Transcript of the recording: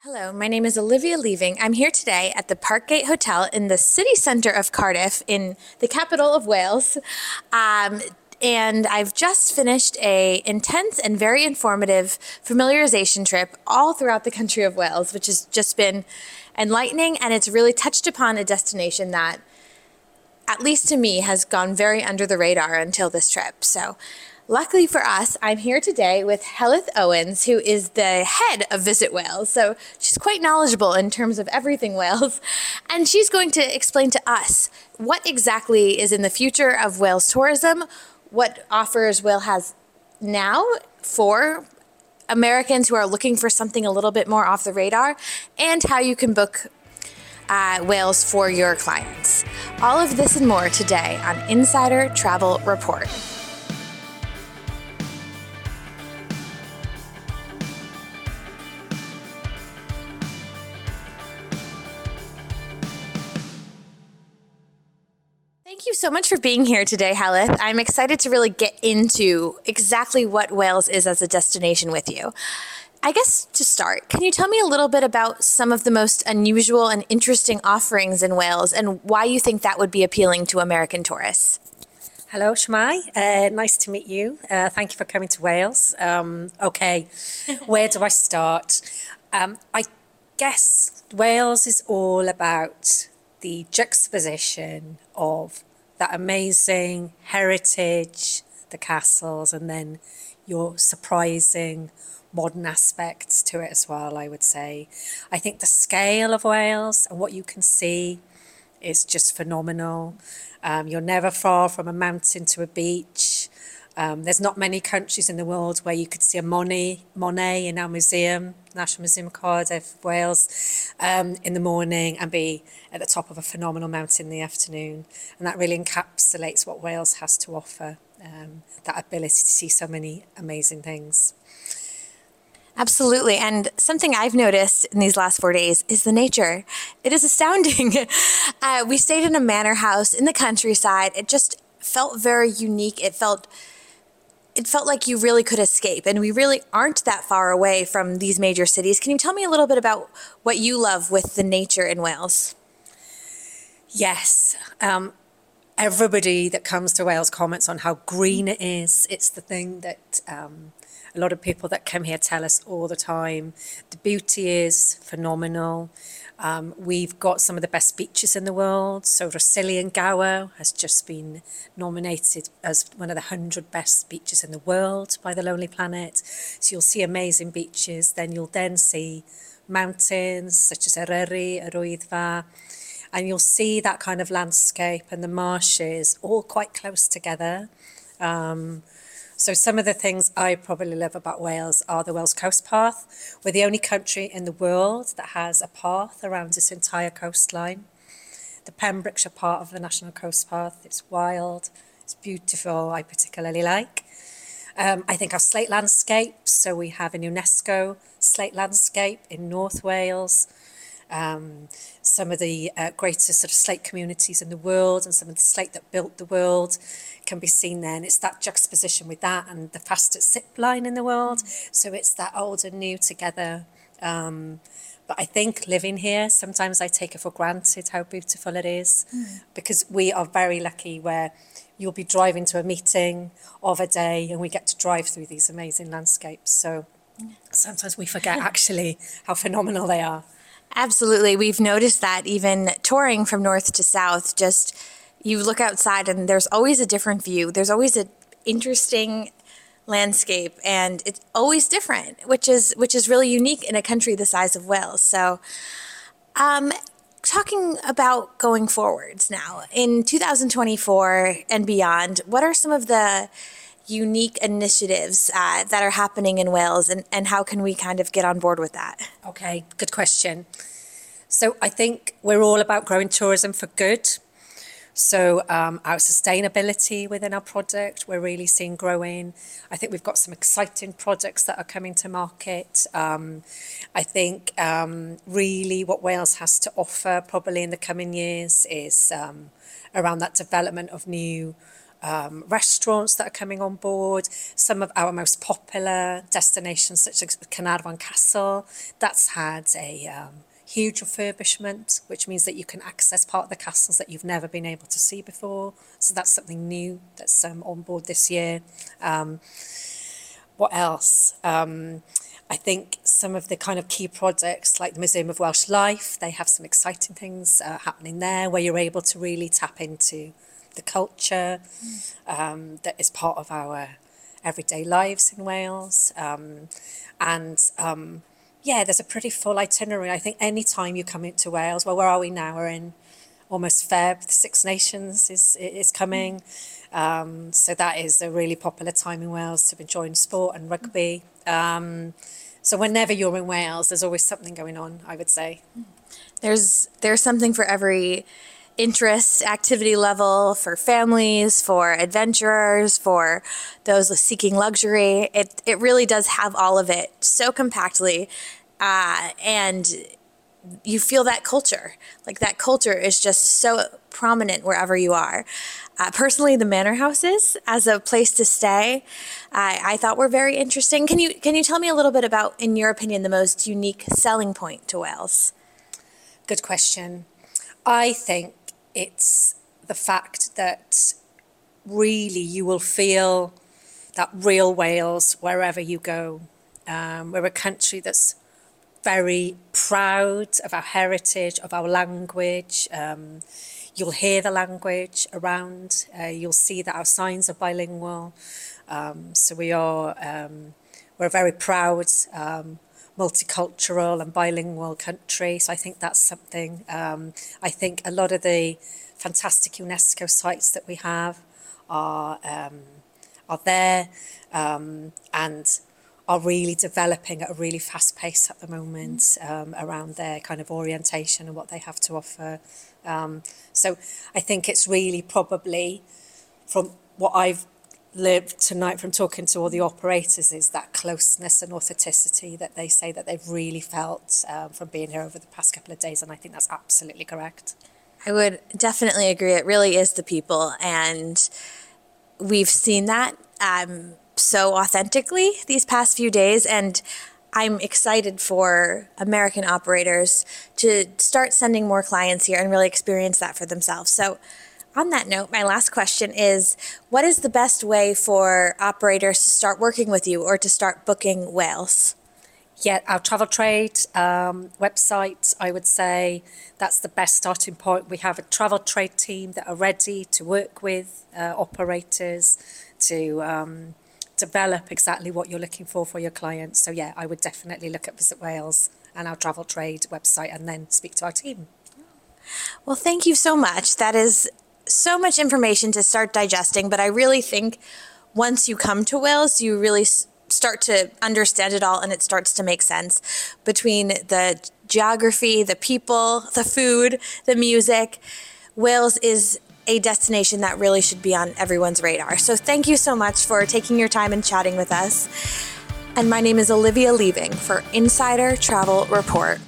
Hello, my name is Olivia Living. I'm here today at the Parkgate Hotel in the city centre of Cardiff, in the capital of Wales. Um, and I've just finished a intense and very informative familiarization trip all throughout the country of Wales, which has just been enlightening and it's really touched upon a destination that at least to me has gone very under the radar until this trip. So Luckily for us, I'm here today with Heledd Owens, who is the head of Visit Wales. So she's quite knowledgeable in terms of everything Wales. And she's going to explain to us what exactly is in the future of Wales tourism, what offers Wales has now for Americans who are looking for something a little bit more off the radar, and how you can book uh, Wales for your clients. All of this and more today on Insider Travel Report. Thank you so much for being here today, Heledd. I'm excited to really get into exactly what Wales is as a destination with you. I guess to start, can you tell me a little bit about some of the most unusual and interesting offerings in Wales and why you think that would be appealing to American tourists? Hello, Shwmae. Uh, nice to meet you. Uh, thank you for coming to Wales. Um, okay, where do I start? Um, I guess Wales is all about the juxtaposition of that amazing heritage, the castles, and then your surprising modern aspects to it as well, I would say. I think the scale of Wales and what you can see is just phenomenal. Um, you're never far from a mountain to a beach. Um, there's not many countries in the world where you could see a Monet, Monet in our museum, National Museum of Cardiff, Wales, um, in the morning and be at the top of a phenomenal mountain in the afternoon. And that really encapsulates what Wales has to offer, um, that ability to see so many amazing things. Absolutely. And something I've noticed in these last four days is the nature. It is astounding. uh, we stayed in a manor house in the countryside. It just felt very unique. It felt it felt like you really could escape and we really aren't that far away from these major cities. Can you tell me a little bit about what you love with the nature in Wales? Yes. Um, everybody that comes to Wales comments on how green it is. It's the thing that um, a lot of people that come here tell us all the time. The beauty is phenomenal. Um, we've got some of the best beaches in the world. So Rhossili Gower has just been nominated as one of the 100 best beaches in the world by the Lonely Planet. So you'll see amazing beaches. Then you'll then see mountains such as Eryri, Yr and you'll see that kind of landscape and the marshes all quite close together. Um, so some of the things I probably love about Wales are the Wales Coast Path. We're the only country in the world that has a path around its entire coastline. The Pembrokeshire part of the National Coast Path, it's wild, it's beautiful, I particularly like. Um, I think our slate landscapes, so we have a UNESCO slate landscape in North Wales, um, some of the uh, greatest sort of slate communities in the world and some of the slate that built the world can be seen there. And It's that juxtaposition with that and the fastest zip line in the world. So it's that old and new together. Um, but I think living here, sometimes I take it for granted how beautiful it is mm. because we are very lucky where you'll be driving to a meeting of a day and we get to drive through these amazing landscapes. So sometimes we forget actually how phenomenal they are. Absolutely. We've noticed that even touring from north to south, just you look outside and there's always a different view. There's always an interesting landscape and it's always different, which is which is really unique in a country the size of Wales. So um, talking about going forwards now in 2024 and beyond, what are some of the unique initiatives uh, that are happening in Wales and, and how can we kind of get on board with that? Okay, good question. So I think we're all about growing tourism for good. So um, our sustainability within our product, we're really seeing growing. I think we've got some exciting products that are coming to market. Um, I think um, really what Wales has to offer probably in the coming years is um, around that development of new um, restaurants that are coming on board, some of our most popular destinations, such as Caernarfon Castle, that's had a um, huge refurbishment, which means that you can access part of the castles that you've never been able to see before. So that's something new that's um, on board this year. Um, what else? Um, I think some of the kind of key projects like the Museum of Welsh Life, they have some exciting things uh, happening there where you're able to really tap into the culture um, that is part of our everyday lives in Wales. Um, and um, yeah, there's a pretty full itinerary. I think any time you come into Wales, well, where are we now? We're in almost Feb, the Six Nations is, is coming. Um, so that is a really popular time in Wales to be enjoying sport and rugby. Um, so whenever you're in Wales, there's always something going on, I would say. There's there's something for every interest activity level for families, for adventurers, for those seeking luxury. It it really does have all of it so compactly, uh, and you feel that culture. Like that culture is just so prominent wherever you are. Uh, personally, the manor houses as a place to stay, I, I thought were very interesting. Can you can you tell me a little bit about, in your opinion, the most unique selling point to Wales? Good question. I think it's the fact that really you will feel that real Wales wherever you go. Um, we're a country that's very proud of our heritage, of our language. Um, you'll hear the language around. Uh, you'll see that our signs are bilingual. Um, so we are um, we're very proud, um, multicultural and bilingual country. So I think that's something. Um, I think a lot of the fantastic UNESCO sites that we have are um, are there, um, and are really developing at a really fast pace at the moment um, around their kind of orientation and what they have to offer. Um, so I think it's really probably from what I've lived tonight from talking to all the operators is that closeness and authenticity that they say that they've really felt um, from being here over the past couple of days. And I think that's absolutely correct. I would definitely agree. It really is the people. And we've seen that. Um, so authentically these past few days. And I'm excited for American operators to start sending more clients here and really experience that for themselves. So, on that note, my last question is what is the best way for operators to start working with you or to start booking Wales? Yeah, our travel trade um, website, I would say that's the best starting point. We have a travel trade team that are ready to work with uh, operators to um, develop exactly what you're looking for for your clients. So yeah, I would definitely look at Visit Wales and our travel trade website and then speak to our team. Well, thank you so much. That is so much information to start digesting, but I really think once you come to Wales, you really start to understand it all and it starts to make sense between the geography, the people, the food, the music. Wales is a destination that really should be on everyone's radar. So thank you so much for taking your time and chatting with us. And my name is Olivia Living for Insider Travel Report.